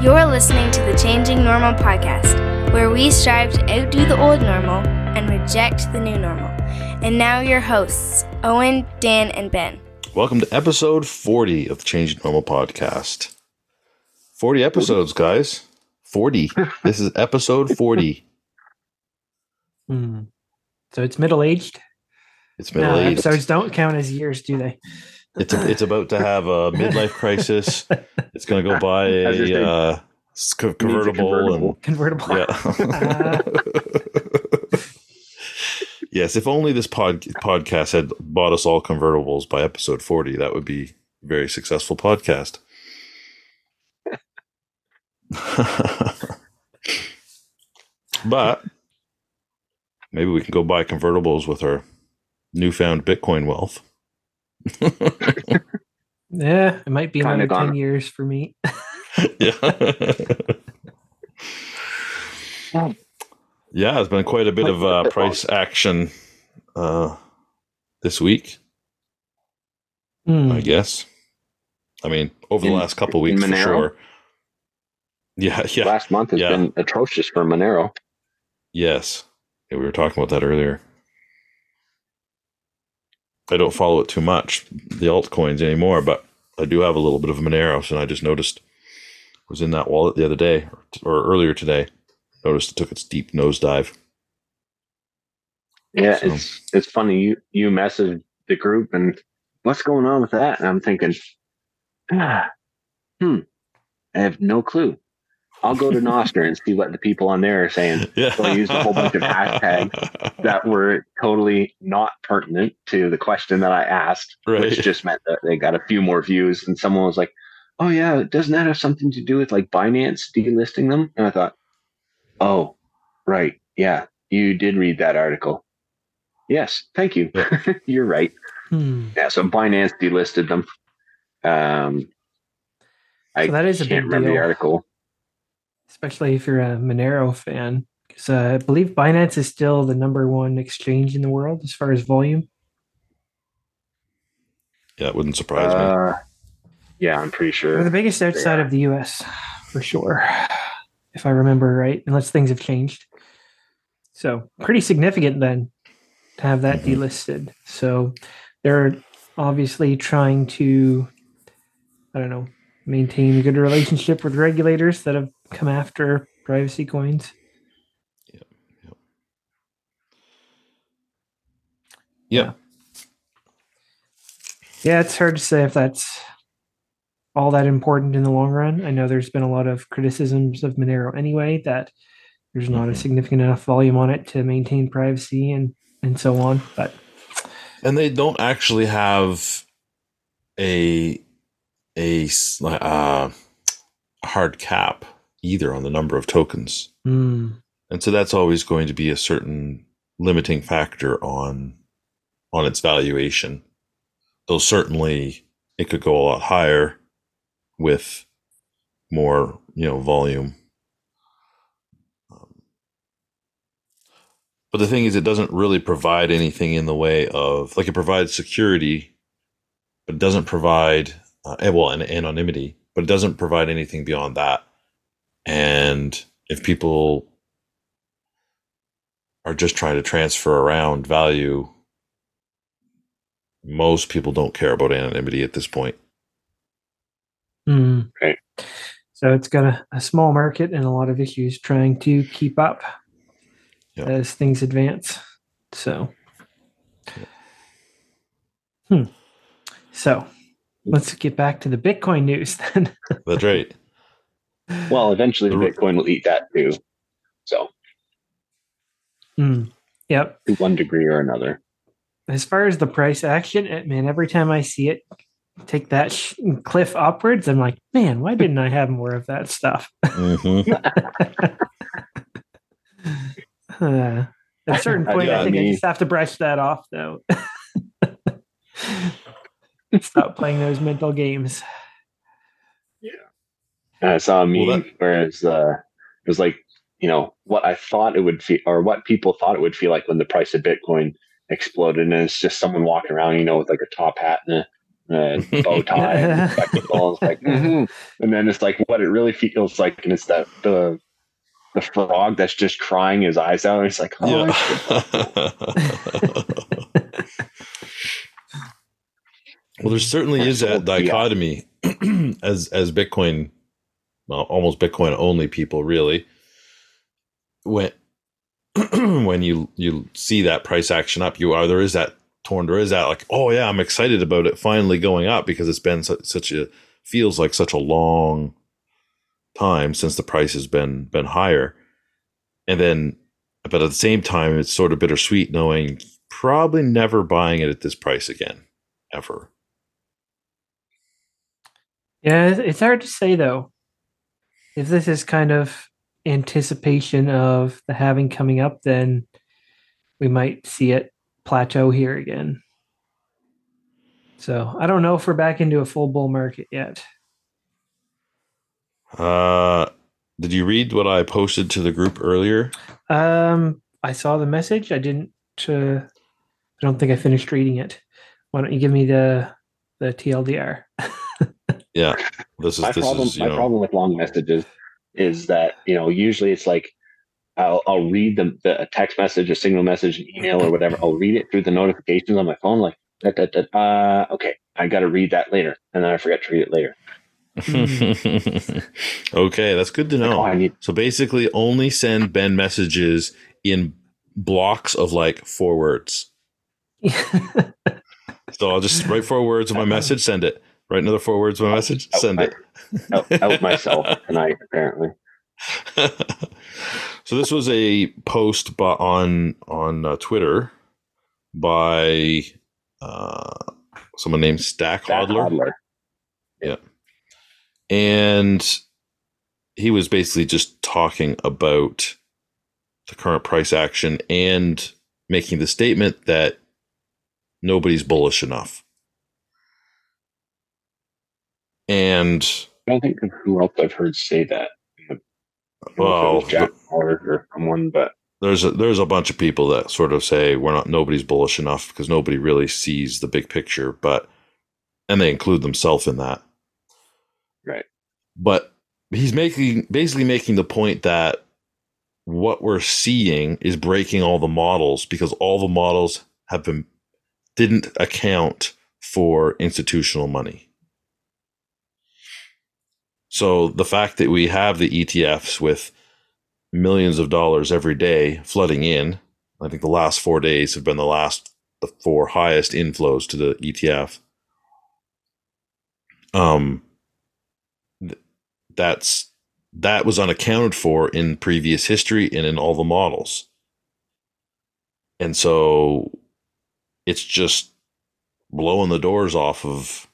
You're listening to the Changing Normal podcast, where we strive to outdo the old normal and reject the new normal. And now, your hosts, Owen, Dan, and Ben. Welcome to episode 40 of the Changing Normal podcast. 40 episodes, guys. 40. this is episode 40. Hmm. So it's middle aged. It's middle No, aged. episodes don't count as years, do they? It's, it's about to have a midlife crisis. It's going to go buy I was just a uh, co- convertible, convertible. Convertible. and yeah. yes, if only this pod, podcast had bought us all convertibles by episode 40, that would be a very successful podcast. but maybe we can go buy convertibles with our newfound Bitcoin wealth. yeah, it might be Kinda another gone. 10 years for me. yeah. yeah, there's been quite a bit of uh, price action uh, this week, Hmm. I guess. I mean, over the In- last couple in weeks for sure. Yeah, yeah, Last month has Yeah. been atrocious for Monero. yes. Yeah, we were talking about that earlier. I don't follow it too much, the altcoins anymore, but I do have a little bit of Monero, and I just noticed was in that wallet the other day or, or earlier today. Noticed it took its deep nosedive. Yeah, So- it's it's funny. You you messaged the group and what's going on with that? And I'm thinking, ah, hmm, I have no clue. I'll go to Nostr and see what the people on there are saying Yeah. So I used a whole bunch of hashtags that were totally not pertinent to the question that I asked, Right. which just meant that they got a few more views. And someone was like, "Oh yeah, doesn't that have something to do with like Binance delisting them?" And I thought, "Oh, right, yeah, you did read that article." Yes, thank you. You're right. Hmm. Yeah, so Binance delisted them. Um, I that is a can't big remember the article. Especially if you're a Monero fan. Because uh, I believe Binance is still the number one exchange in the world as far as volume. yeah, it wouldn't surprise me. Uh, yeah, I'm pretty sure. They're the biggest outside are. of the US, for sure. If I remember right, unless things have changed. So pretty significant then to have that Mhm. delisted. So they're obviously trying to, I don't know, maintain a good relationship with regulators that have come after privacy coins. Yep. Yeah, Yeah, it's hard to say if that's all that important in the long run. I know there's been a lot of criticisms of Monero anyway that there's not a Mhm. significant enough volume on it to maintain privacy and and so on. But and they don't actually have a a uh, hard cap either on the number of tokens, mm, and so that's always going to be a certain limiting factor on on its valuation. Though certainly it could go a lot higher with more, you know, volume. Um, but the thing is, it doesn't really provide anything in the way of like it provides security, but it doesn't provide uh, well an anonymity, but it doesn't provide anything beyond that. And if people are just trying to transfer around value, most people don't care about anonymity at this point. mm. Right. So it's got a, a small market and a lot of issues trying to keep up Yeah. as things advance. So, hmm. So let's get back to the Bitcoin news then. That's right. Well, eventually the The- Bitcoin will eat that too. So Hmm. Yep. to one degree or another. As far as the price action, man, every time I see it take that sh- cliff upwards, I'm like, man, why didn't I have more of that stuff? hmm Uh, at a certain point, Yeah, I I think I just have to brush that off, though. Stop playing those mental games. I saw a meme Well, that- where it's, uh, it was like, you know, what I thought it would feel, or what people thought it would feel like when the price of Bitcoin exploded. And it's just someone walking around, you know, with like a top hat and a uh, bow tie, and spectacles, like, mhm. and then it's like what it really feels like, and it's that the the frog that's just crying his eyes out. And it's like, oh, Yeah. well, there certainly is that Yeah. dichotomy as as Bitcoin, well, almost Bitcoin only people really. When when you you see that price action up, you are there is that torn. There is that like, oh yeah, I'm excited about it finally going up because it's been such, such a feels like such a long time since the price has been been higher, and then but at the same time, it's sort of bittersweet knowing probably never buying it at this price again, ever. Yeah, it's- it's hard to say though. If this is kind of anticipation of the halving coming up, then we might see it plateau here again. So I don't know if we're back into a full bull market yet. Uh, did you read what I posted to the group earlier? Um, I saw the message. I didn't. Uh, I don't think I finished reading it. Why don't you give me the the TLDR? Yeah, this is my this problem is you my know problem with long messages is that you know usually it's like I'll I'll read the, the a text message, a signal message, an email, or whatever. I'll read it through the notifications on my phone. Like, da, da, da, uh, okay, I got to read that later, and then I forget to read it later. okay, that's good to Like, oh, know. I need So basically, only send Ben messages in blocks of like four words. So I'll just write four words of my message, send it. Write another four words of my message, out, send it. out, out myself tonight. Apparently, so this was a post by, on on uh, Twitter by uh, someone named Stack that Hodler, hodler. and he was basically just talking about the current price action and making the statement that nobody's bullish enough. And I don't think of who else I've heard say that. I don't know if it well, Jack or someone, but there's a, there's a bunch of people that sort of say we're not nobody's bullish enough because nobody really sees the big picture, but and they include themselves in that. Right. But he's making basically making the point that what we're seeing is breaking all the models because all the models have been didn't account for institutional money. So the fact that we have the ETFs with millions of dollars every day flooding in. I think the last four days have been the last the four highest inflows to the ETF. Um, th- that's that was unaccounted for in previous history and in all the models, and so it's just blowing the doors off of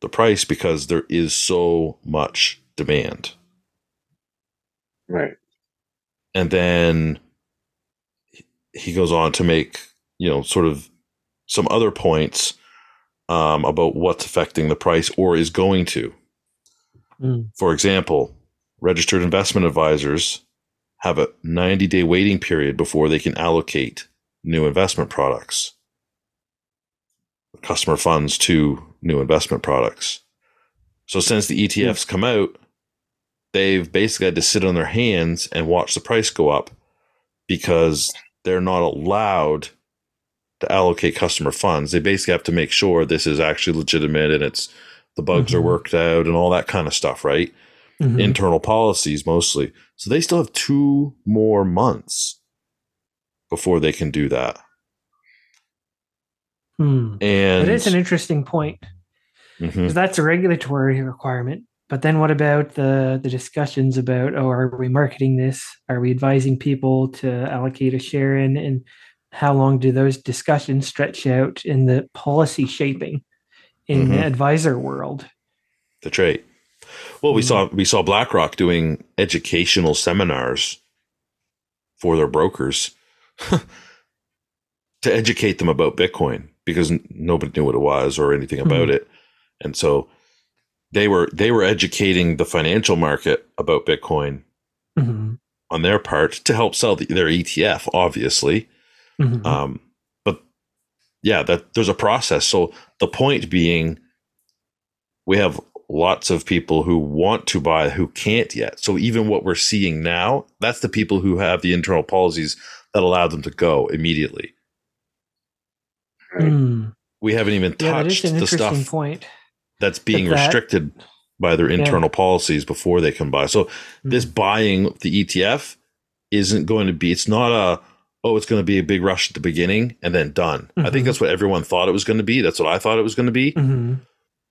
the price because there is so much demand right. and then he goes on to make you know sort of some other points um, about what's affecting the price or is going to Mm. for example registered investment advisors have a 90 day waiting period before they can allocate new investment products customer funds to new investment products so since the etfs come out they've basically had to sit on their hands and watch the price go up because they're not allowed to allocate customer funds. They basically have to make sure this is actually legitimate and it's the bugs are Mhm. worked out and all that kind of stuff, right? Mhm. Internal policies mostly. So they still have two more months before they can do that. Hmm. And It is an interesting point. Because that's a regulatory requirement. But then what about the the discussions about oh are we marketing this? Are we advising people to allocate a share in? And how long do those discussions stretch out in the policy shaping in the Mhm. advisor world? the trait. Well, we Mhm. saw we saw BlackRock doing educational seminars for their brokers to educate them about Bitcoin because nobody knew what it was or anything about it, and so they were they were educating the financial market about Bitcoin Mhm. on their part to help sell the, their ETF, obviously. Mhm. Um, but yeah, that there's a process. So the point being, we have lots of people who want to buy who can't yet. So even what we're seeing now, that's the people who have the internal policies that allow them to go immediately. Right. Mm. We haven't even Yeah, that is touched an the interesting stuff point. that's being that- restricted by their internal policies before they can buy. So this Mm. buying the ETF isn't going to be it's not a oh it's going to be a big rush at the beginning and then done. I think Mhm. that's what everyone thought it was going to be. That's what I thought it was going to be. Mhm.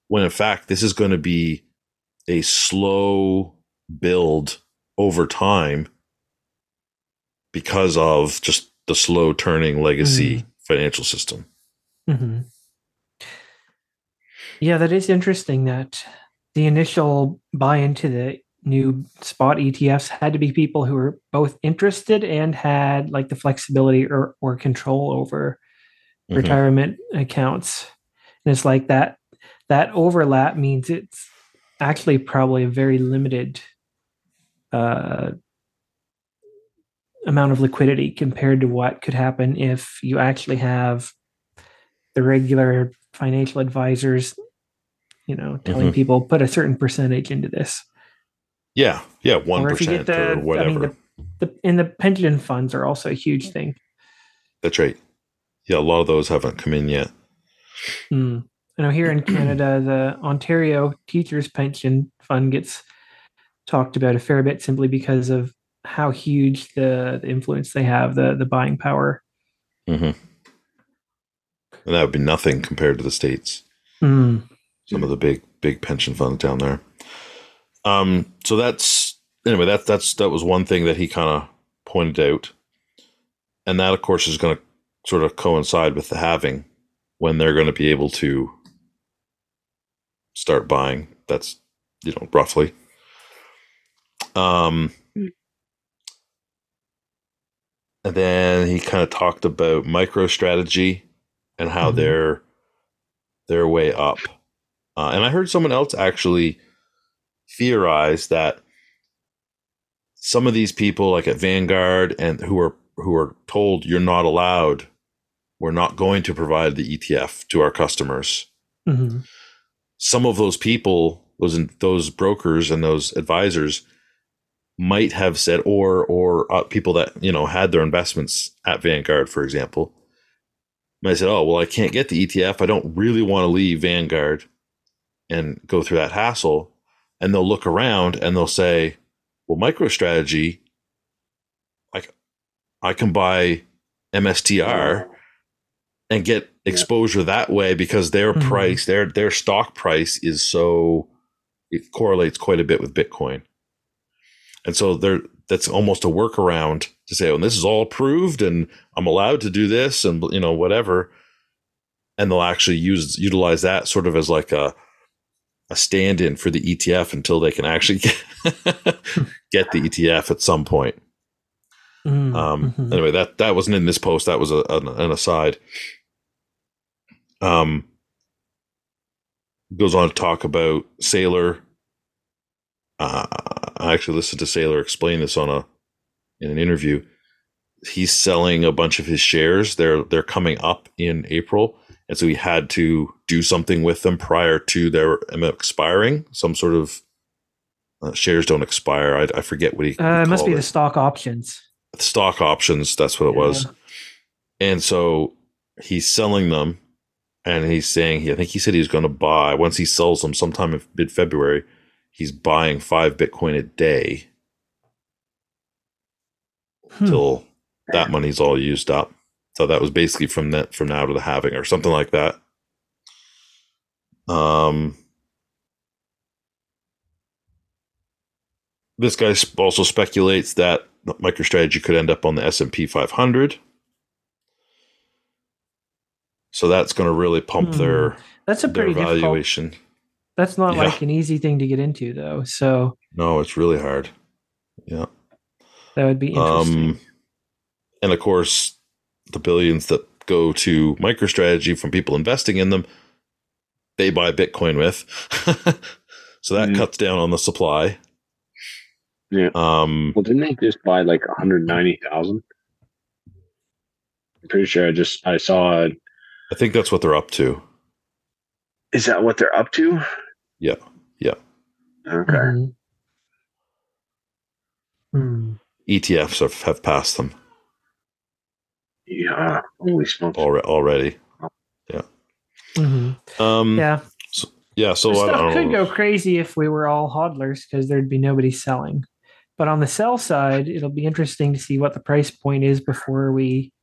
When in fact this is going to be a slow build over time because of just the slow turning legacy financial system. Hmm Yeah, that is interesting that the initial buy into the new spot ETFs had to be people who were both interested and had like the flexibility or, or control over Mhm. retirement accounts. And it's like that that overlap means it's actually probably a very limited uh, amount of liquidity compared to what could happen if you actually have the regular financial advisors, you know, telling Mhm. people put a certain percentage into this. Yeah, yeah, one or if you get the, or whatever. I mean, the, the and the pension funds are also a huge thing. That's right. Yeah, a lot of those haven't come in yet. Mm. I know here in Canada, the Ontario Teachers Pension Fund gets talked about a fair bit simply because of how huge the, the influence they have, the the buying power. hmm And that would be nothing compared to the states. Mm. Some of the big big pension funds down there. Um. So that's anyway. That that's that was one thing that he kind of pointed out, and that of course is going to sort of coincide with the halving when they're going to be able to start buying. That's you know roughly. Um. And then he kind of talked about MicroStrategy and how Mhm. they're they're way up. Uh, and I heard someone else actually theorize that some of these people, like at Vanguard, and who are who are told you're not allowed, we're not going to provide the ETF to our customers. hmm Some of those people, those those brokers and those advisors, might have said, or or uh, people that you know had their investments at Vanguard, for example, might have said, "Oh, well, I can't get the ETF. I don't really want to leave Vanguard and go through that hassle." And they'll look around and they'll say, "Well, MicroStrategy, like, I can buy MSTR and get exposure that way because their Mhm. price, their their stock price is so it correlates quite a bit with Bitcoin." And so there that's almost a workaround to say, oh, this is all approved and I'm allowed to do this and you know, whatever. And they'll actually use utilize that sort of as like a a stand-in for the ETF until they can actually get, get the ETF at some point. Mm, Um, mhm. Anyway, that that wasn't in this post. That was a, an, an aside. Um, goes on to talk about Saylor. Uh, I actually listened to Saylor explain this on a in an interview. He's selling a bunch of his shares. They're they're coming up in April, and so he had to do something with them prior to their expiring. Some sort of uh, shares don't expire. I, I forget what he. uh, it must be called the stock options. stock options. That's what it was. And so he's selling them, and he's saying he. I think he said he's going to buy once he sells them sometime in mid February. He's buying five Bitcoin a day Hmm. till that money's all used up. So that was basically from that from now to the halving or something like that. Um, this guy also speculates that MicroStrategy could end up on the S and P 500. So that's going to really pump Hmm. their That's a their pretty difficult. Valuation. That's not Yeah. like an easy thing to get into, though. So No, it's really hard. Yeah. that would be interesting. Um, and of course, the billions that go to MicroStrategy from people investing in them, they buy Bitcoin with. so that Mhm. cuts down on the supply. Yeah. Um, Well, didn't they just buy like 190,000? I'm pretty sure I just I saw. I think that's what they're up to. Is that what they're up to? Yeah. Yeah. Okay. Mhm. Hmm. ETFs have, have passed them Yeah. Holy smokes. alre- already. Mhm. Um, yeah. Yeah. So The I, I stuff don't could know. go crazy if we were all hodlers because there'd be nobody selling. But on the sell side, it'll be interesting to see what the price point is before we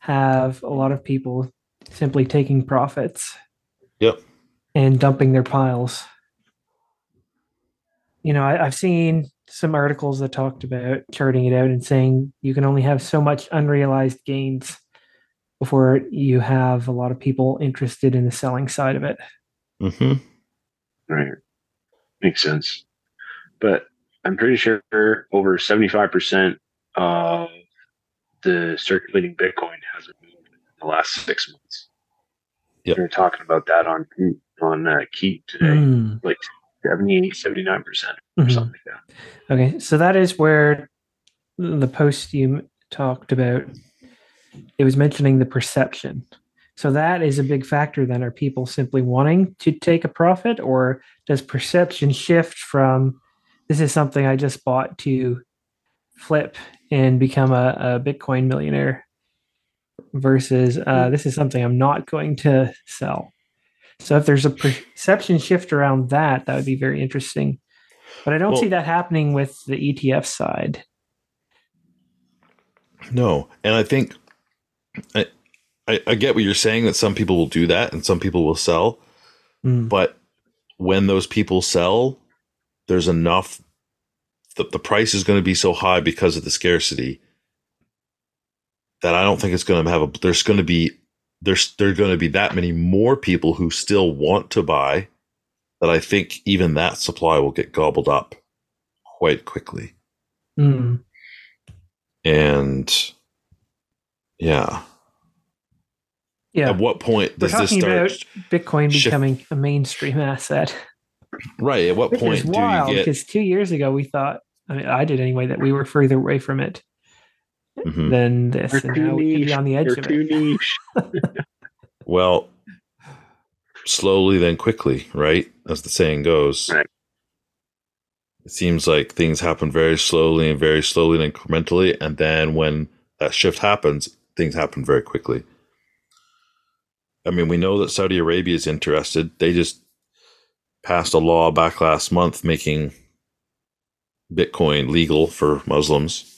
have a lot of people simply taking profits Yep. And dumping their piles. You know, I, I've seen some articles that talked about charting it out and saying you can only have so much unrealized gains before you have a lot of people interested in the selling side of it. Mm-hmm. Right. Makes sense. But I'm pretty sure over 75% of the circulating Bitcoin hasn't moved in the last six months. Yep. We were talking about that on on uh, Keep today, Mm. like 70, 79% or Mhm. something like that. Okay, so that is where the post you talked about. It was mentioning the perception. So that is a big factor. Then are people simply wanting to take a profit, or does perception shift from this is something I just bought to flip and become a, a Bitcoin millionaire versus uh, this is something I'm not going to sell. So if there's a perception shift around that, that would be very interesting. But I don't Well- see that happening with the ETF side. No, and I think I, I I get what you're saying that some people will do that and some people will sell, Mm. but when those people sell, there's enough. The, the price is going to be so high because of the scarcity that I don't think it's going to have a. There's going to be there's there's going to be that many more people who still want to buy that I think even that supply will get gobbled up quite quickly. Mm. And yeah, Yeah, at what point we're does this talking start? about Bitcoin shift- becoming a mainstream asset, right. At what which point is do wild you get? because two years ago we thought, I mean, I did anyway, that we were further away from it Mhm. than this, You're and too now we could be on the edge You're of too it. niche. Well, slowly then quickly, right? As the saying goes. Right. It seems like things happen very slowly and very slowly and incrementally, and then when that shift happens, things happen very quickly. I mean, we know that Saudi Arabia is interested. They just passed a law back last month making Bitcoin legal for Muslims.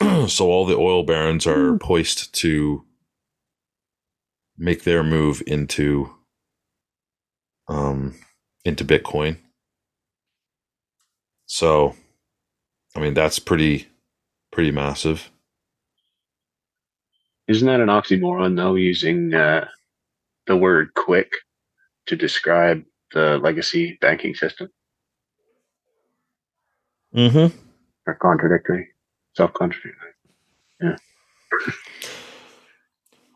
so all the oil barons are Hmm. poised to make their move into um into Bitcoin. So I mean that's pretty pretty massive. Isn't that an oxymoron though, using uh, the word quick to describe the legacy banking system? Mm-hmm. Or contradictory? Self contradictory.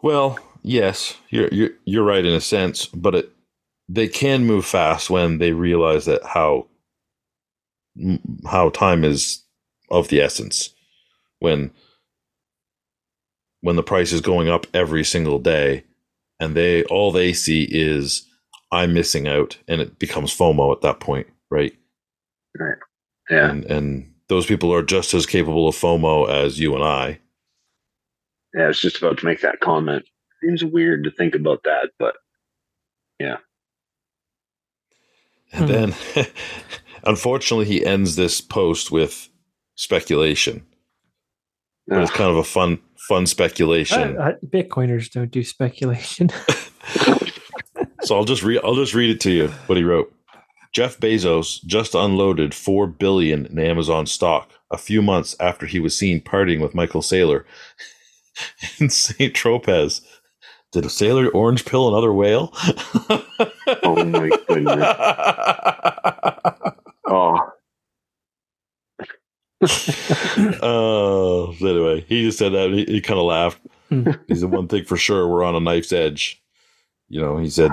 Well, yes, you're you're you're right in a sense, but it they can move fast when they realize that how how time is of the essence. When when the price is going up every single day, and they all they see is I'm missing out, and it becomes FOMO at that point, right? Right. Yeah. And and those people are just as capable of FOMO as you and I. Yeah, I was just about to make that comment. Seems weird to think about that, but yeah. And Hmm. then, unfortunately, he ends this post with speculation. But it's uh, kind of a fun, fun speculation. Uh, uh, Bitcoiners don't do speculation. so I'll just read. I'll just read it to you. What he wrote: Jeff Bezos just unloaded four billion in Amazon stock a few months after he was seen partying with Michael Saylor in Saint Tropez. Did a Saylor orange pill another whale? Oh my goodness. oh, Oh, so anyway, he just said that. He, he kind of laughed. Hmm. he said, "One thing for sure, we're on a knife's edge." You know, he said,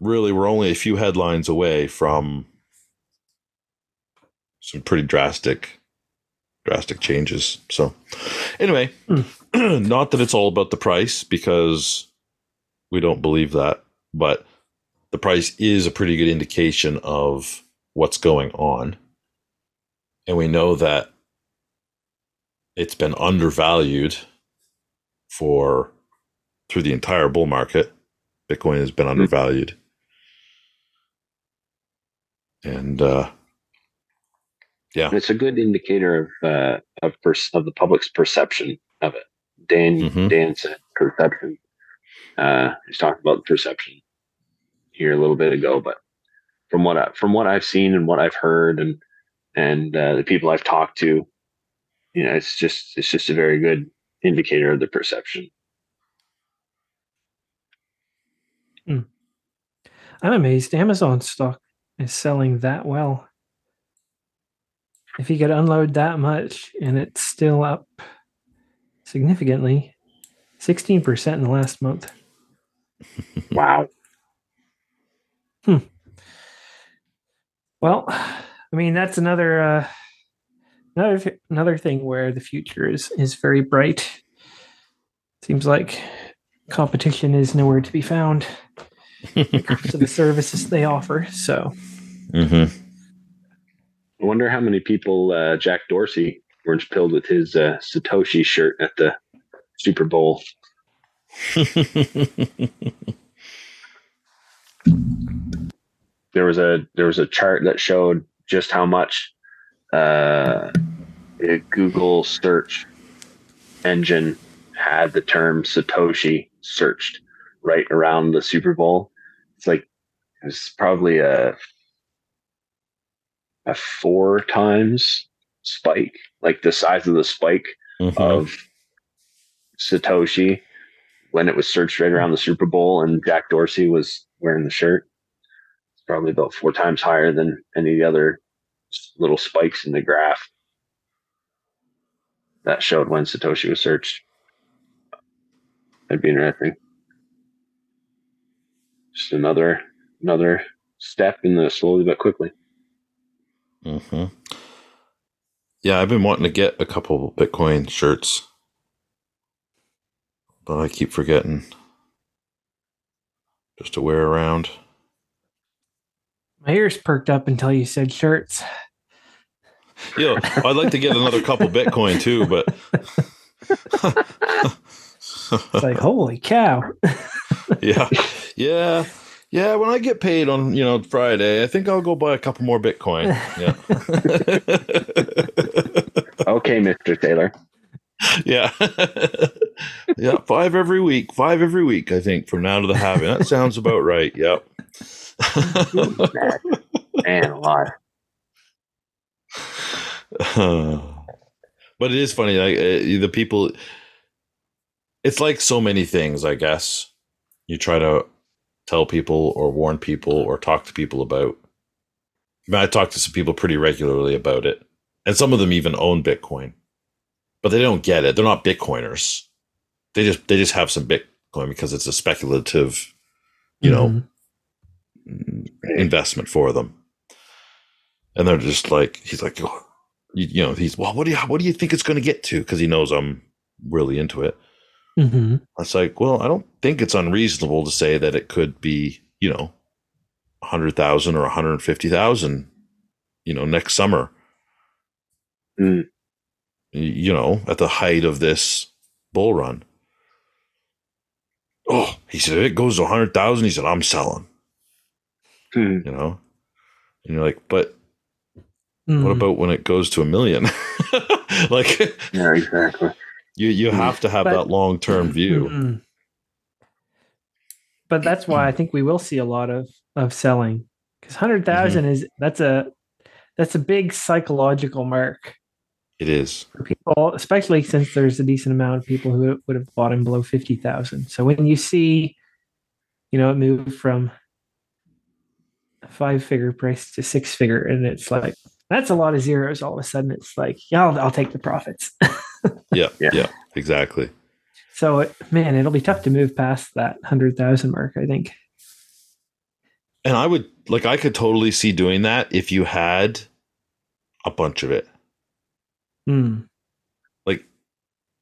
"Really, we're only a few headlines away from some pretty drastic, drastic changes." So, anyway, hmm. not that it's all about the price because we don't believe that, but the price is a pretty good indication of what's going on. And we know that it's been undervalued for through the entire bull market. Bitcoin has been hmm. undervalued. And uh yeah. It's a good indicator of uh, of pers- of the public's perception of it. Dan Mhm. Dan said perception. Uh, he's talking about the perception here a little bit ago, but from what I, from what I've seen and what I've heard and and uh, the people I've talked to, you know, it's just it's just a very good indicator of the perception. I'm amazed Amazon stock is selling that well. If you could unload that much and it's still up significantly, 16% in the last month. Wow. Hmm. Well, I mean that's another uh, another another thing where the future is is very bright. Seems like competition is nowhere to be found to the services they offer. So Mm-hmm. I wonder how many people uh, Jack Dorsey orange pilled with his uh, Satoshi shirt at the Super Bowl. there was a there was a chart that showed just how much uh, a Google search engine had the term Satoshi searched right around the Super Bowl. It's like it was probably a a four times spike, like the size of the spike Mhm. of Satoshi when it was searched right around the Super Bowl and Jack Dorsey was wearing the shirt. It's probably about four times higher than any of the other little spikes in the graph that showed when Satoshi was searched. That'd be interesting. Just another another step in the slowly but quickly. Hmm Yeah, I've been wanting to get a couple Bitcoin shirts, but I keep forgetting just to wear around. my ears perked up until you said shirts. Yeah, I'd like to get another couple Bitcoin too, but It's like holy cow! yeah, yeah, yeah. When I get paid on you know Friday, I think I'll go buy a couple more Bitcoin. Yeah, Okay, Mr. Saylor. yeah, yeah. Five every week. Five every week. I think from now to the halving. That sounds about right. Yep. Man alive. but it is funny, like uh, the people. It's like so many things, I guess. You try to tell people or warn people or talk to people about. I, mean, I talk to some people pretty regularly about it, and some of them even own Bitcoin, but they don't get it. They're not Bitcoiners. They just they just have some Bitcoin because it's a speculative, you know, Mhm. investment for them. And they're just like, he's like, oh, you, you know, he's well, what do you what do you think it's going to get to? Because he knows I'm really into it. Mhm. It's like, well, I don't think it's unreasonable to say that it could be, you know, a hundred thousand or a hundred and fifty thousand, you know, next summer. Mm. You know, at the height of this bull run. Oh, he said, if it goes to a hundred thousand, he said, I'm selling. Hmm. You know, and you're like, but Mhm. what about when it goes to a million? like Yeah, exactly. You you have to have But- that long term view. Mhm. But that's why I think we will see a lot of of selling because hundred is that's a that's a big psychological mark It is. for people, especially since there's a decent amount of people who would have bought in below fifty thousand. So when you see, you know, it move from five figure price to six figure, and it's like that's a lot of zeros. All of a sudden, it's like, yeah, I'll, I'll take the profits. Yeah, Yeah. yeah, exactly. so it, man, it'll be tough to move past that hundred thousand mark. I think. And I would like I could totally see doing that if you had a bunch of it. Hmm. Like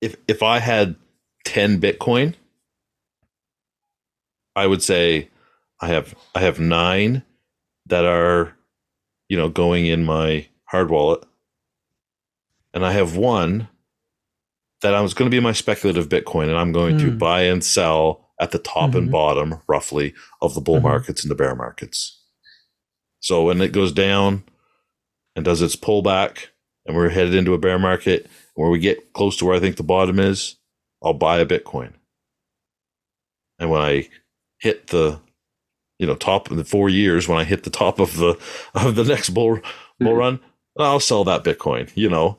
if if I had 10 Bitcoin, I would say I have I have nine that are, you know, going in my hard wallet, and I have one that I was going to be my speculative Bitcoin, and I'm going to Hmm. buy and sell at the top and Mhm. bottom, roughly, of the bull Mhm. markets and the bear markets. So when it goes down and does its pullback, and we're headed into a bear market where we get close to where I think the bottom is, I'll buy a Bitcoin. And when I hit the, you know, top of the four years, when I hit the top of the of the next bull bull Mhm. run, I'll sell that Bitcoin. You know,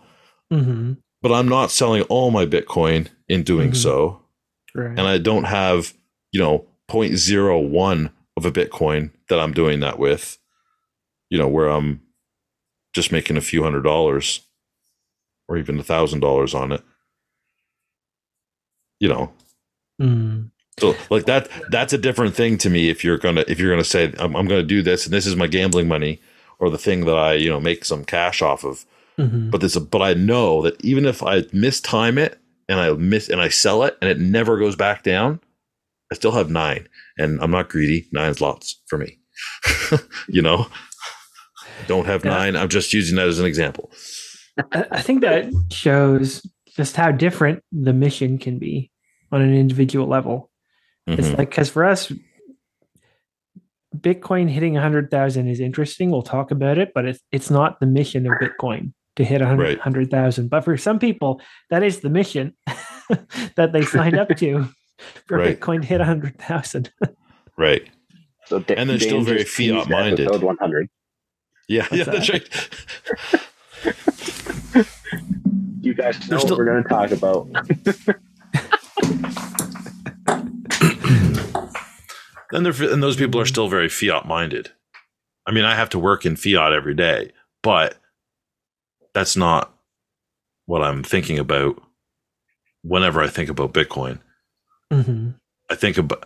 Mm-hmm. but I'm not selling all my Bitcoin in doing Mhm. so, Right. and I don't have you know 0.01 of a Bitcoin that I'm doing that with. You know, where I'm just making a few hundred dollars or even a thousand dollars on it. You know, Mm. So like that that's a different thing to me if you're gonna if you're gonna say I'm, I'm gonna do this and this is my gambling money or the thing that I you know make some cash off of. Mhm. But this but I know that even if I mistime it and I miss and I sell it and it never goes back down, I still have nine. And I'm not greedy. Nine's lots for me. you know? Don't have Yeah. nine. I'm just using that as an example. I think that shows just how different the mission can be on an individual level. It's Mhm. like because for us, Bitcoin hitting a hundred thousand is interesting. We'll talk about it, but it's it's not the mission of Bitcoin to hit a hundred Right. hundred thousand. But for some people, that is the mission that they signed up to for Right. Bitcoin to hit a hundred thousand. Right. So Da- And they're still very fiat-minded. 100. Yeah, What's yeah, that? that's right. You guys know They're what we're going to talk about. And they're and those people are still very fiat minded. I mean, I have to work in fiat every day, but that's not what I'm thinking about whenever I think about Bitcoin. Mhm. I think about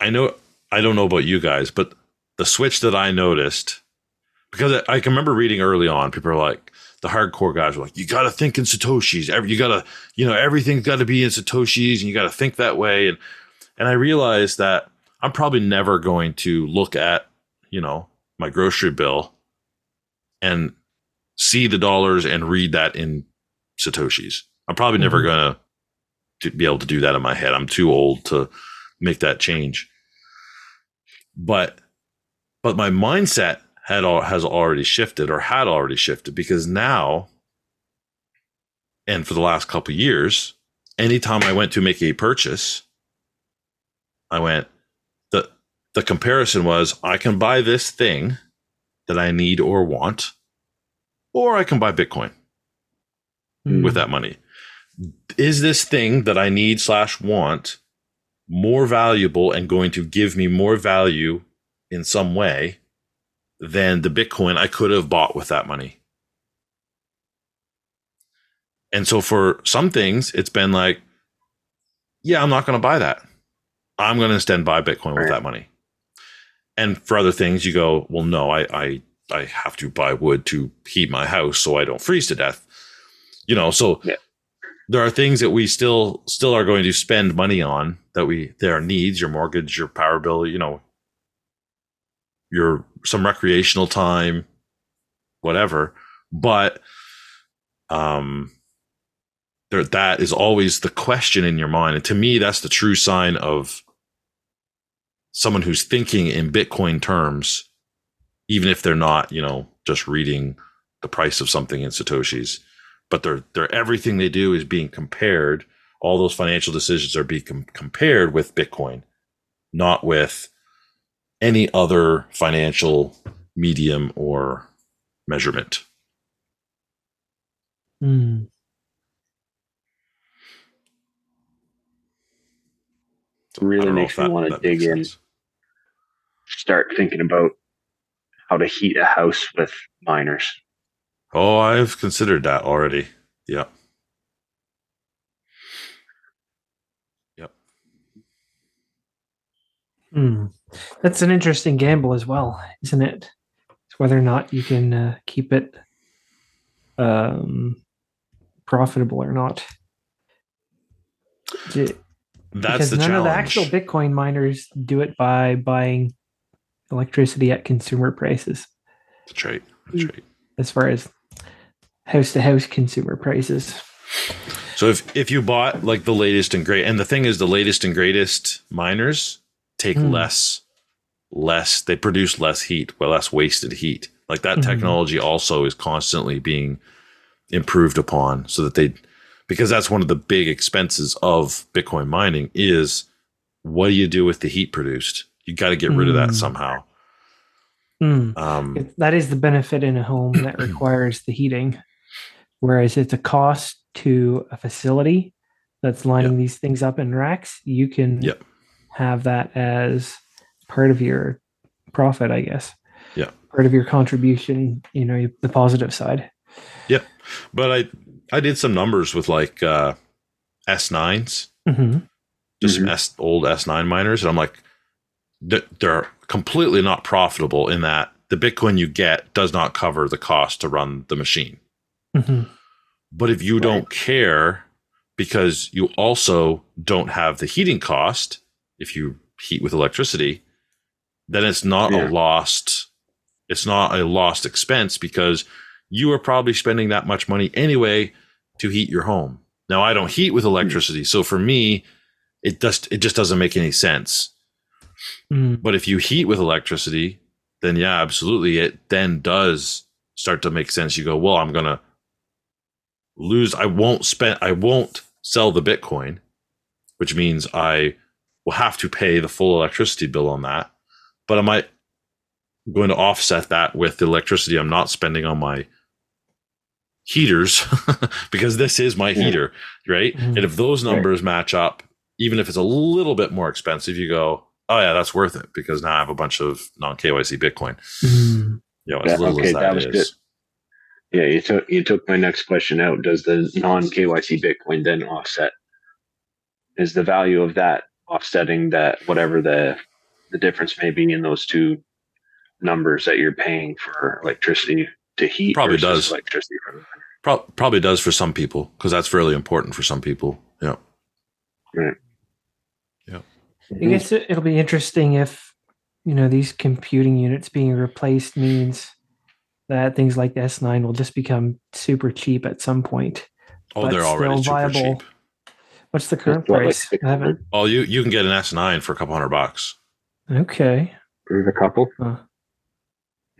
I know I don't know about you guys, but the switch that I noticed because I, I can remember reading early on, people are like the hardcore guys were like, you got to think in satoshis. Every, you got to, you know, everything's got to be in satoshis, and you got to think that way. And and I realized that I'm probably never going to look at, you know, my grocery bill and see the dollars and read that in satoshis. I'm probably never Mhm. gonna be able to do that in my head. I'm too old to make that change. But but my mindset had al- has already shifted or had already shifted because now and for the last couple of years, anytime I went to make a purchase, I went the the comparison was I can buy this thing that I need or want, or I can buy Bitcoin Mm. with that money. Is this thing that I need slash want more valuable and going to give me more value in some way than the Bitcoin I could have bought with that money? And so for some things, it's been like, yeah, I'm not going to buy that. I'm going to instead buy Bitcoin with that money. And for other things, you go, well, no, I, I, I have to buy wood to heat my house so I don't freeze to death. You know, so Yeah. there are things that we still still are going to spend money on that we there are needs, your mortgage, your power bill, you know, your some recreational time, whatever. But um there that is always the question in your mind. And to me, that's the true sign of someone who's thinking in Bitcoin terms, even if they're not, you know, just reading the price of something in Satoshis. But they're they're everything they do is being compared. All those financial decisions are being com- compared with Bitcoin, not with any other financial medium or measurement. Mm. Really makes me want to dig in, sense. Start thinking about how to heat a house with miners. Oh, I've considered that already. Yeah. Yep. Mm. That's an interesting gamble as well, isn't it? It's whether or not you can uh, keep it um, profitable or not. Do- That's because the none challenge. of the actual Bitcoin miners do it by buying electricity at consumer prices, That's right. That's right. as far as house to house consumer prices. So if if you bought like the latest and great, and the thing is, the latest and greatest miners take Hmm. less, less. They produce less heat, well, less wasted heat. Like that Mhm. technology also is constantly being improved upon, so that they, because that's one of the big expenses of Bitcoin mining is what do you do with the heat produced? You got to get rid of that Hmm. somehow. Mm. Um, It- That is the benefit in a home that requires the heating, whereas it's a cost to a facility that's lining these things up in racks. You can Yep. have that as part of your profit, I guess. Yeah. part of your contribution. You know, the positive side. Yeah. But I I did some numbers with like uh, S9s. hmm just some S, old S9 miners, and I'm like, th- they're completely not profitable in that the Bitcoin you get does not cover the cost to run the machine. hmm But if you don't care because you also don't have the heating cost, if you heat with electricity, then it's not Yeah. a lost it's not a lost expense because you are probably spending that much money anyway to heat your home. Now I don't heat with electricity, so for me it just it just doesn't make any sense. Mm But if you heat with electricity, then yeah, absolutely. It then does start to make sense. You go, well, I'm going to lose. I won't spend, I won't sell the Bitcoin, which means I will have to pay the full electricity bill on that. But am I going to offset that with the electricity I'm not spending on my heaters? because this is my Yeah. heater, right? Mhm. And if those Right. numbers match up, even if it's a little bit more expensive, you go, oh yeah, that's worth it because now I have a bunch of non KYC Bitcoin. Mm. You know, as Yeah, little okay, as that that was is. good. Yeah, you took you took my next question out. Does the non KYC Bitcoin then offset? Is the value of that offsetting that whatever the the difference may be in those two numbers that you're paying for electricity to heat? Probably does. Electricity for Pro- probably does for some people because that's really important for some people. Yeah right yeah. I guess it, it'll be interesting if you know these computing units being replaced means that things like the S9 will just become super cheap at some point. Oh, But they're already still super viable. cheap. What's the current What, like price? I haven't. Oh, you you can get an S9 for a couple hundred bucks. Okay. for the couple? Huh.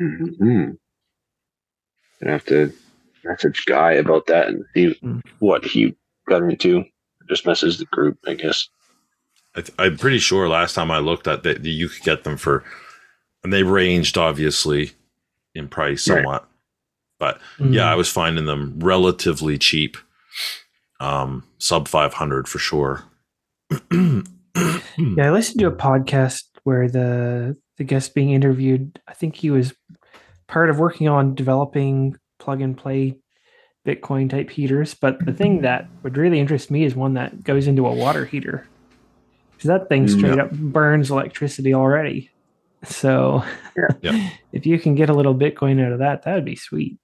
Mm-hmm. I have to message Guy about that and see Hmm. what he got into. Just message the group, I guess. I th- I'm pretty sure last time I looked at that, you could get them for, and they ranged obviously in price Right. somewhat. But yeah, Mm. I was finding them relatively cheap, um, sub 500 for sure. Yeah, I listened to a podcast where the the guest being interviewed, I think he was part of working on developing plug and play Bitcoin type heaters. But the thing that would really interest me is one that goes into a water heater. Because that thing Mm, straight up burns electricity already. So Yeah. Yeah. if you can get a little Bitcoin out of that, that would be sweet.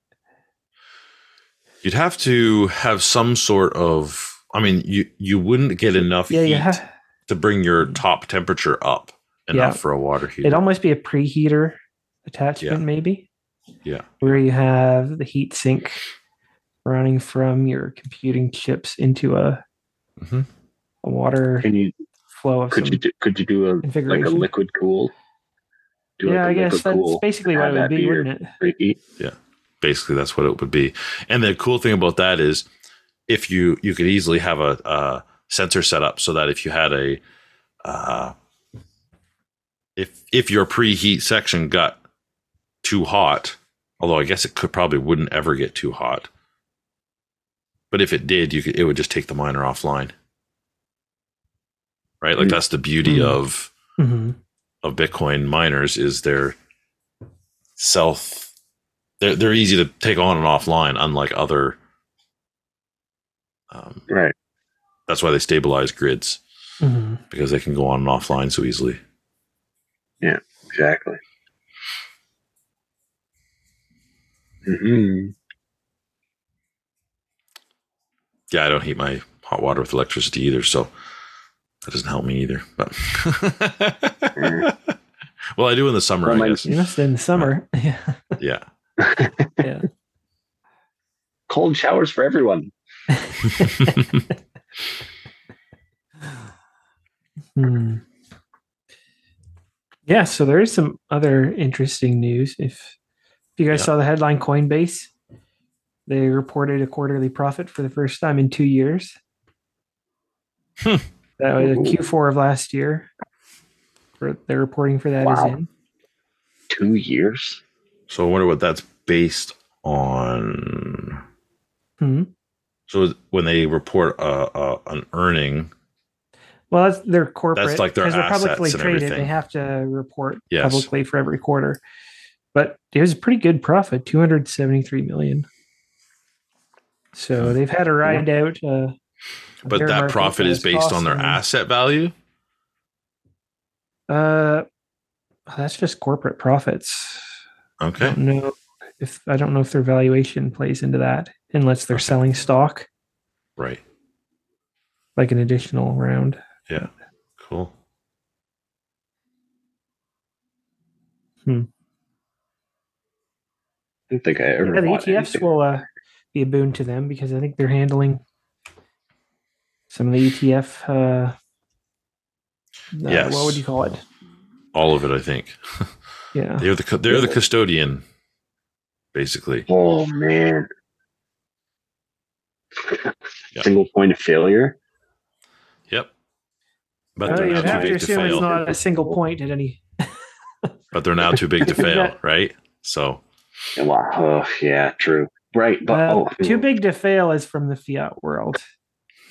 You'd have to have some sort of. I mean, you you wouldn't get enough Yeah, heat you have to bring your top temperature up enough Yeah. for a water heater. it'd almost be a preheater attachment, Yeah. maybe. Yeah. Where you have the heat sink running from your computing chips into a, Mhm. a water Can you flow of could some you do, could you do a like a liquid cool? Do yeah, like I a guess that's cool, basically what it would be, be wouldn't it? preheat? basically that's what it would be and the cool thing about that is if you you could easily have a, a sensor set up so that if you had a uh, if if your preheat section got too hot although i guess it could probably wouldn't ever get too hot but if it did you could it would just take the miner offline right like Mm. that's the beauty Mm. of hmm of bitcoin miners is they're self they're, they're easy to take on and offline unlike other um, Right. that's why they stabilize grids hmm because they can go on and offline so easily Yeah. Exactly. Mm-hmm. yeah i don't heat my hot water with electricity either so That doesn't help me either. But well, I do in the summer, Well, I my- guess. You must in the summer. Yeah. Yeah. yeah. Cold showers for everyone. Hmm. Yeah, so there is some other interesting news. If, if you guys Yeah. saw the headline Coinbase, they reported a quarterly profit for the first time in two years. Hmm. That was Q4 of last year. For, they're reporting for that is Wow. in. Two years. so I wonder what that's based on. Hmm. So when they report a, a, an earning, Well, that's their corporate. That's like their 'cause they're assets publicly and traded. They have to report Yes. publicly for every quarter. But it was a pretty good profit, two hundred seventy-three million. So they've had a ride out. Uh, a but that profit is based on their them- asset value. Uh, that's just corporate profits. Okay. I Okay. don't know if I don't know if their valuation plays into that, unless they're selling stock Right. like an additional round. Yeah. Cool. I don't think I ever. Yeah, the ETFs will uh, be a boon to them because I think they're handling some of the ETF. Uh, uh, Yes. What would you call it? All of it, I think. Yeah. They're the they're the custodian, basically. Oh man. Yeah. Single point of failure. Yep. But Uh, they're you'd now have too big to assume it's fail. not a single point at any. But they're now too big to fail, right? So Wow. Oh, yeah, true. Right, but Uh, oh, too big to fail is from the fiat world.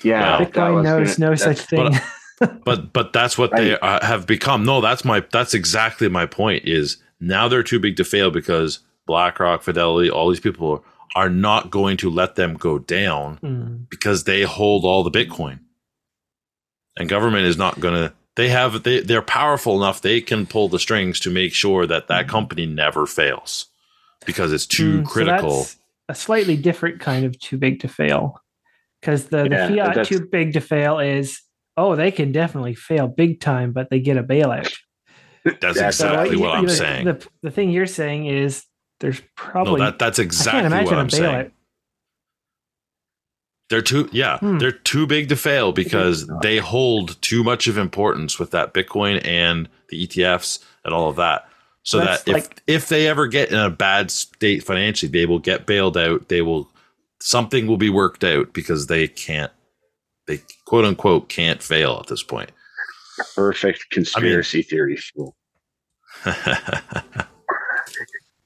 Yeah, Wow. that Bitcoin knows gonna- no such thing. But- but but that's what they uh, have become. No, that's my that's exactly my point. Is now they're too big to fail because BlackRock, Fidelity, all these people are not going to let them go down Hmm. because they hold all the Bitcoin, and government is not going to. They have they they're powerful enough they can pull the strings to make sure that that company never fails because it's too Mm, so critical. that's a slightly different kind of too big to fail. Because the, Yeah, the fiat too big to fail is, oh, they can definitely fail big time, but they get a bailout. That's Yeah, So, exactly you- what I'm you know, saying. The, the thing you're saying is there's no, probably that that's I exactly can't imagine what i'm saying. bailout. They're too yeah, Hmm. they're too big to fail because they hold too much of importance with that Bitcoin and the ETFs and all of that. So That's that if like- if they ever get in a bad state financially, they will get bailed out. They will something will be worked out because they can't they quote unquote can't fail at this point. perfect conspiracy theory. fool.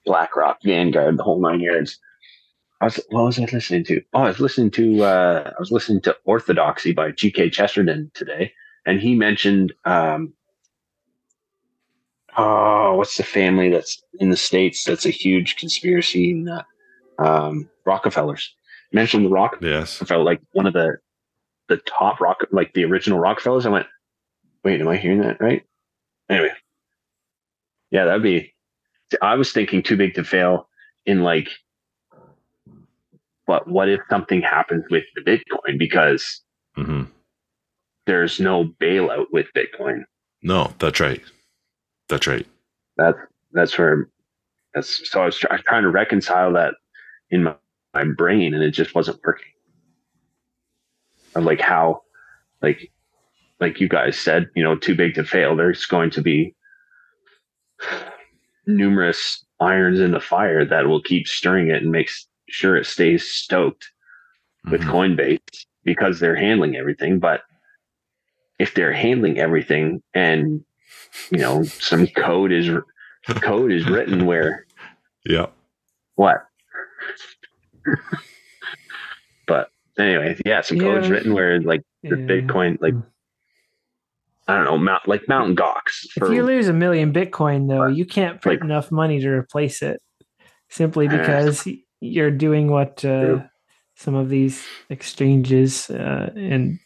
BlackRock, Vanguard, the whole nine yards. I was, what was I listening to? Oh, I was listening to uh, I was listening to Orthodoxy by G.K. Chesterton today, and he mentioned um, oh, what's the family that's in the states that's a huge conspiracy nut? Um, Rockefellers. Mentioned the Rock yes. I felt like one of the the top rock like the original Rockefellers. I went, wait, am I hearing that right? Anyway, yeah, that'd be. I was thinking too big to fail in like, but what if something happens with the Bitcoin because hmm there's no bailout with Bitcoin? No, that's right. That's right. That's that's where that's so I was, try, I was trying to reconcile that in my, my brain and it just wasn't working. Of like how, like, like you guys said, you know, too big to fail. There's going to be numerous irons in the fire that will keep stirring it and makes sure it stays stoked with Mhm. Coinbase because they're handling everything. But if they're handling everything and you know some code is code is written where Yeah. what? but anyway, yeah, some code's written where like the Yeah. Bitcoin, like I don't know, mount like Mt. Gox. If you lose a million Bitcoin, though, you can't print Like- enough money to replace it simply because you're doing what uh, some of these exchanges uh, and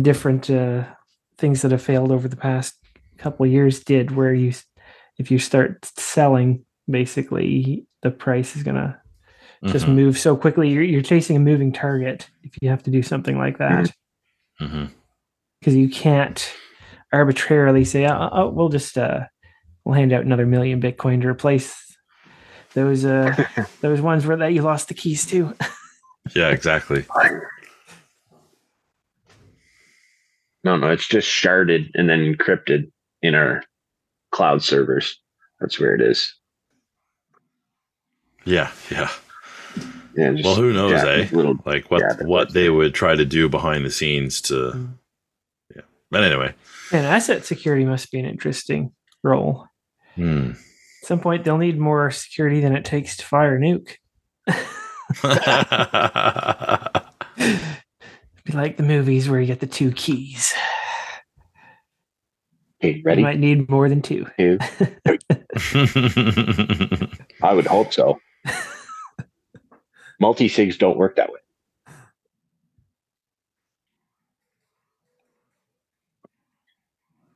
different uh, things that have failed over the past couple of years did, where you, if you start selling, basically the price is going to just Mhm. move so quickly. You're, you're chasing a moving target if you have to do something like that. Mhm. because you can't arbitrarily say, oh, oh, we'll just uh, we'll hand out another million Bitcoin to replace those uh, those ones where that you lost the keys to. Yeah, exactly. No, no, it's just sharded and then encrypted in our cloud servers. That's where it is. Yeah, yeah. Yeah, just, Well, who knows, yeah, eh? Little, Like what Yeah, what they it. would try to do behind the scenes to. Mm. Yeah, but anyway. and asset security must be an interesting role. Hmm. At some point, they'll need more security than it takes to fire a nuke. Be like the movies where you get the two keys. okay, You might need more than two. Two. I would hope so. Multi sigs don't work that way.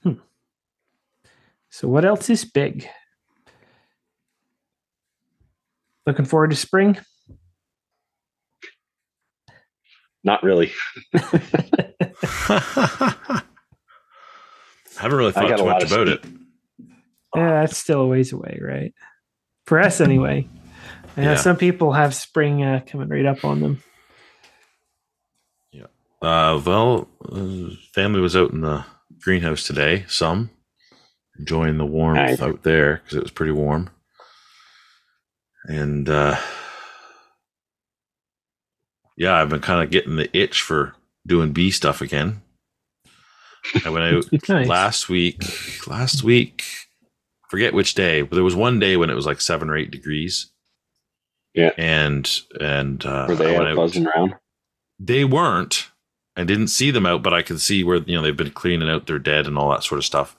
Hmm. So, what else is big? Looking forward to spring. Not really. I haven't really thought too much about speed. it. Yeah, that's still a ways away, right? For us, hmm. anyway. Know Yeah. some people have spring uh, coming right up on them. Yeah. Uh, well, uh, family was out in the greenhouse today. Some enjoying the warmth Nice. out there because it was pretty warm, and uh, yeah, I've been kind of getting the itch for doing bee stuff again. I went out Nice. last week. Last week, forget which day, but there was one day when it was like seven or eight degrees. Yeah. and and uh, Were they out out- buzzing around? they weren't. I didn't see them out, but I could see where you know they've been cleaning out their dead and all that sort of stuff.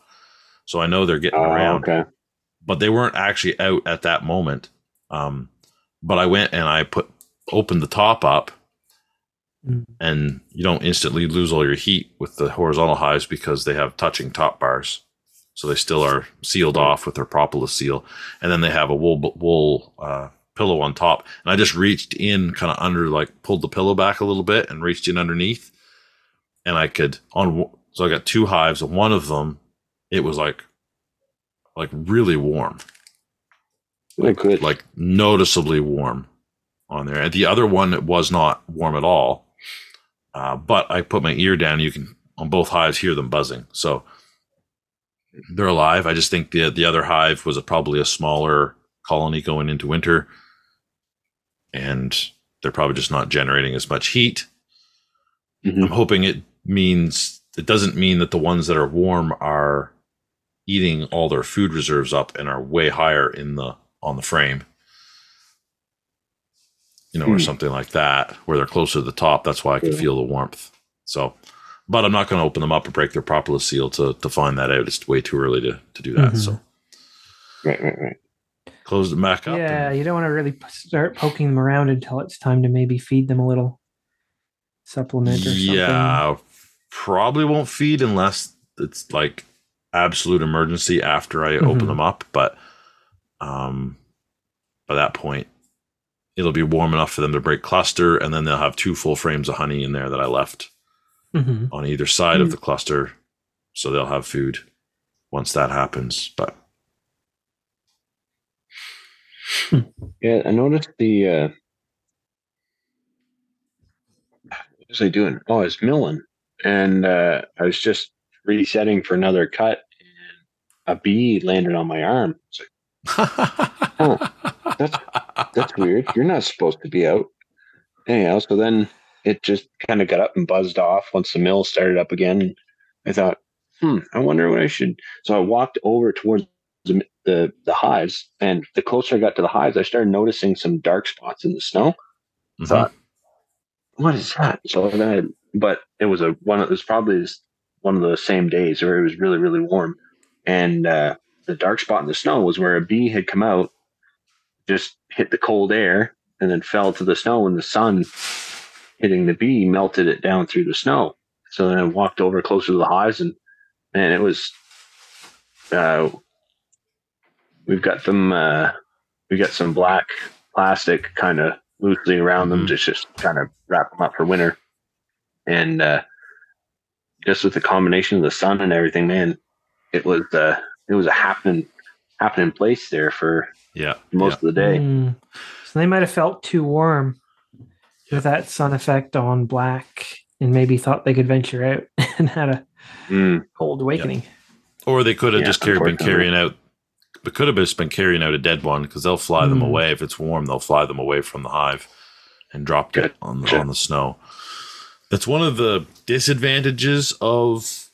So I know they're getting Oh, around, okay. but they weren't actually out at that moment. Um, but I went and I put opened the top up, Mm. and you don't instantly lose all your heat with the horizontal hives because they have touching top bars, so they still are sealed off with their propolis seal, and then they have a wool wool uh, pillow on top. And I just reached in, kind of under, like pulled the pillow back a little bit and reached in underneath, and I could on. So I got two hives, and one of them, it was like, like really warm Oh, good. like noticeably warm on there. And the other one it was not warm at all. Uh, but I put my ear down. You can on both hives hear them buzzing. So they're alive. I just think the the other hive was a, probably a smaller colony going into winter, and they're probably just not generating as much heat. Mhm. I'm hoping it means it doesn't mean that the ones that are warm are eating all their food reserves up and are way higher in the on the frame. You know, or Hmm. something like that, where they're closer to the top. That's why I can Yeah. feel the warmth. So, but I'm not going to open them up and break their propolis seal to to find that out. It's way too early to to do that. Mhm. So, Right, right, right. Close them back up. Yeah, and- you don't want to really start poking them around until it's time to maybe feed them a little supplement or something. yeah, probably won't feed unless it's like absolute emergency after I open Mhm. them up. But um, by that point, it'll be warm enough for them to break cluster, and then they'll have two full frames of honey in there that I left Mhm. on either side of the cluster, so they'll have food once that happens. But Yeah, I noticed the. Uh, what was I doing? Oh, I was milling, and uh, I was just resetting for another cut, and a bee landed on my arm. It's like, that's weird. You're not supposed to be out. Anyhow, so then it just kind of got up and buzzed off once the mill started up again. I thought, hmm, I wonder what I should. So I walked over towards the, the the hives, and the closer I got to the hives, I started noticing some dark spots in the snow. Mhm. Thought, what is that? So then, I, but it was a one. It was probably one of those same days where it was really really warm, and uh, the dark spot in the snow was where a bee had come out, just hit the cold air, and then fell to the snow, and the sun hitting the bee melted it down through the snow. So then I walked over closer to the hives, and and it was. Uh, we've got them. Uh, we got some black plastic kind of loosely around them Mhm. to just kind of wrap them up for winter. And uh, just with the combination of the sun and everything, man, it was uh, it was a happening happening place there for Yeah. most of the day. Hmm. So they might have felt too warm with that sun effect on black and maybe thought they could venture out and had a Mm, cold awakening. Or they could have Yeah, just carried, been carrying out, but could have just been carrying out a dead one because they'll fly them Mm. away if it's warm. They'll fly them away from the hive and drop it on the, on the snow. That's one of the disadvantages of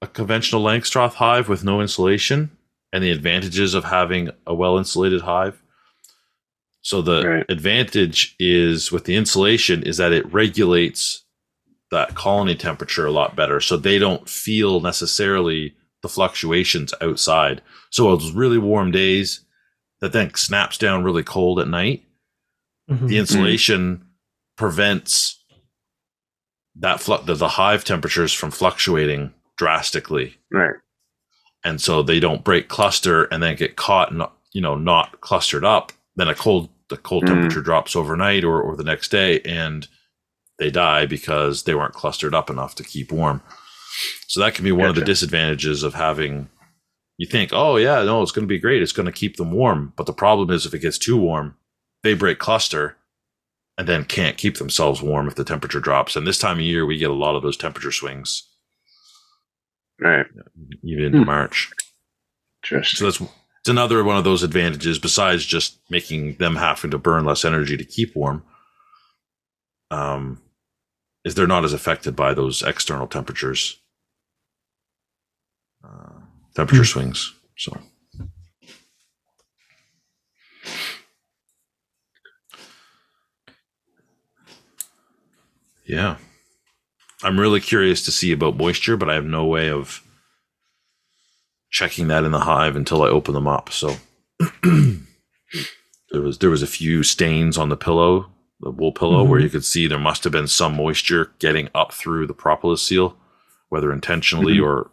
a conventional Langstroth hive with no insulation, and the advantages of having a well insulated hive. So the Right. advantage is with the insulation is that it regulates that colony temperature a lot better so they don't feel necessarily the fluctuations outside so those really warm days that then snaps down really cold at night Mhm. the insulation prevents that flu- the, the hive temperatures from fluctuating drastically right. and so they don't break cluster and then get caught not you know not clustered up then a cold the cold Mm. temperature drops overnight or, or the next day and they die because they weren't clustered up enough to keep warm so that can be one of the disadvantages of having you think oh yeah no it's going to be great. It's going to keep them warm. But the problem is if it gets too warm they break cluster and then can't keep themselves warm if the temperature drops. And this time of year we get a lot of those temperature swings. Right. even Hmm. march. Just so that's it's another one of those advantages besides just making them having to burn less energy to keep warm. Um, is they're not as affected by those external temperatures, temperature Hmm. swings. So. Yeah. I'm really curious to see about moisture, but I have no way of checking that in the hive until I open them up. So there was there was a few stains on the pillow, the wool pillow, where Mhm. you could see there must have been some moisture getting up through the propolis seal, whether intentionally Mhm. or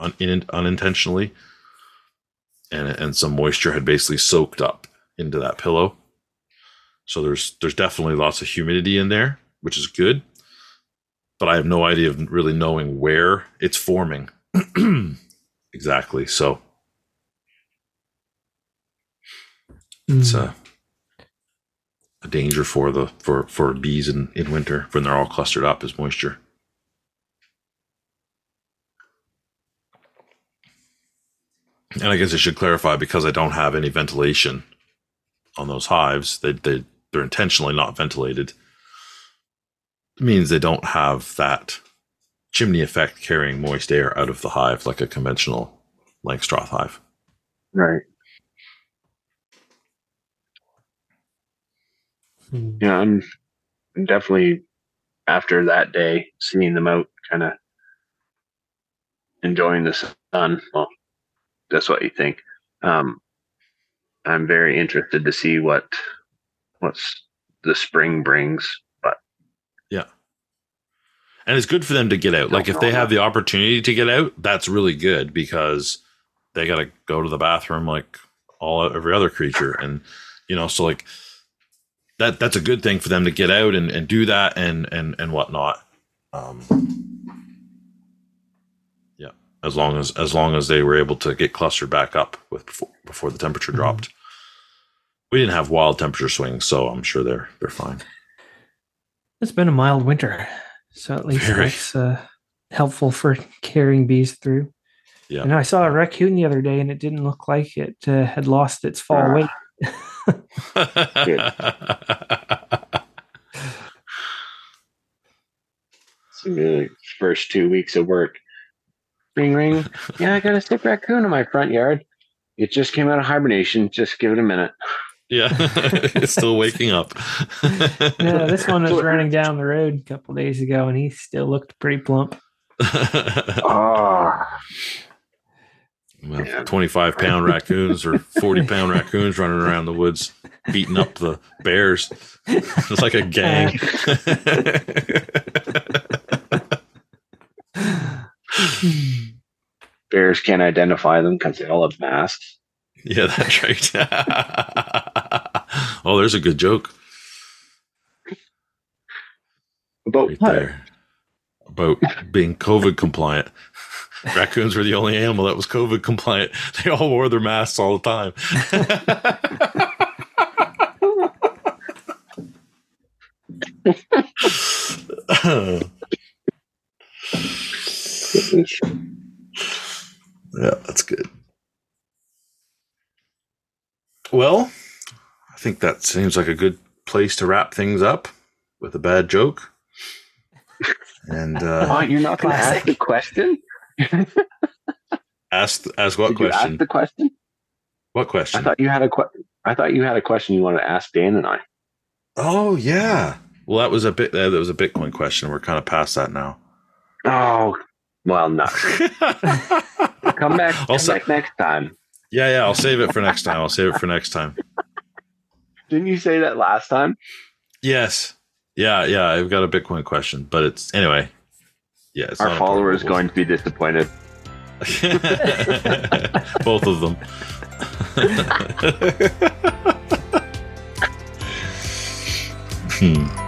un, in, unintentionally. And and some moisture had basically soaked up into that pillow. So there's there's definitely lots of humidity in there, which is good. But I have no idea of really knowing where it's forming. exactly. So it's a a danger for the for for bees in in winter when they're all clustered up is moisture. And I guess I should clarify because I don't have any ventilation on those hives. They they they're intentionally not ventilated. It means they don't have that chimney effect carrying moist air out of the hive like a conventional Langstroth hive. right. Mm. Yeah, I'm definitely after that day seeing them out, kind of enjoying the sun. Well, that's what you think. Um, I'm very interested to see what what's the spring brings. But yeah, And it's good for them to get out. Like if they have the opportunity to get out, that's really good because they got to go to the bathroom like all every other creature, and you know, so like that that's a good thing for them to get out and, and do that and and and whatnot. Um, as long as as long as they were able to get clustered back up with before, before the temperature Mhm. dropped. We didn't have wild temperature swings, so I'm sure they're they're fine. It's been a mild winter, so at least Very. that's uh, helpful for carrying bees through. Yeah. And I saw a raccoon the other day, and it didn't look like it uh, had lost its fall Ah. weight. it's the first two weeks of work, ring ring. Yeah, I got a sick raccoon in my front yard. It just came out of hibernation. Just give it a minute. yeah, it's still waking up. Yeah, this one was running down the road a couple days ago, and he still looked pretty plump. Ah, Well, Yeah. 25 pound raccoons or 40 pound raccoons running around the woods beating up the bears. It's like a gang. Bears can't identify them because they all have masks. yeah, that's right. oh, there's a good joke About right what? there. about being COVID compliant. Raccoons were the only animal that was COVID compliant. They all wore their masks all the time. Yeah, that's good. Well, I think that seems like a good place to wrap things up with a bad joke. And Oh, uh, you're not going to ask Classic. the question? ask ask what Did you ask the question? What question? I question? thought you had a que- I thought you had a question you wanted to ask Dan and I. Oh yeah. Well, that was a bit. Uh, that was a Bitcoin question. We're kind of past that now. Oh, well, no. Come back, I'll come sa- back next time. yeah, yeah. I'll save it for next time. I'll save it for next time. Didn't you say that last time? Yes. Yeah, yeah. I've got a Bitcoin question, but it's anyway. Yeah, it's Our follower is going to be disappointed. Both of them. hmm.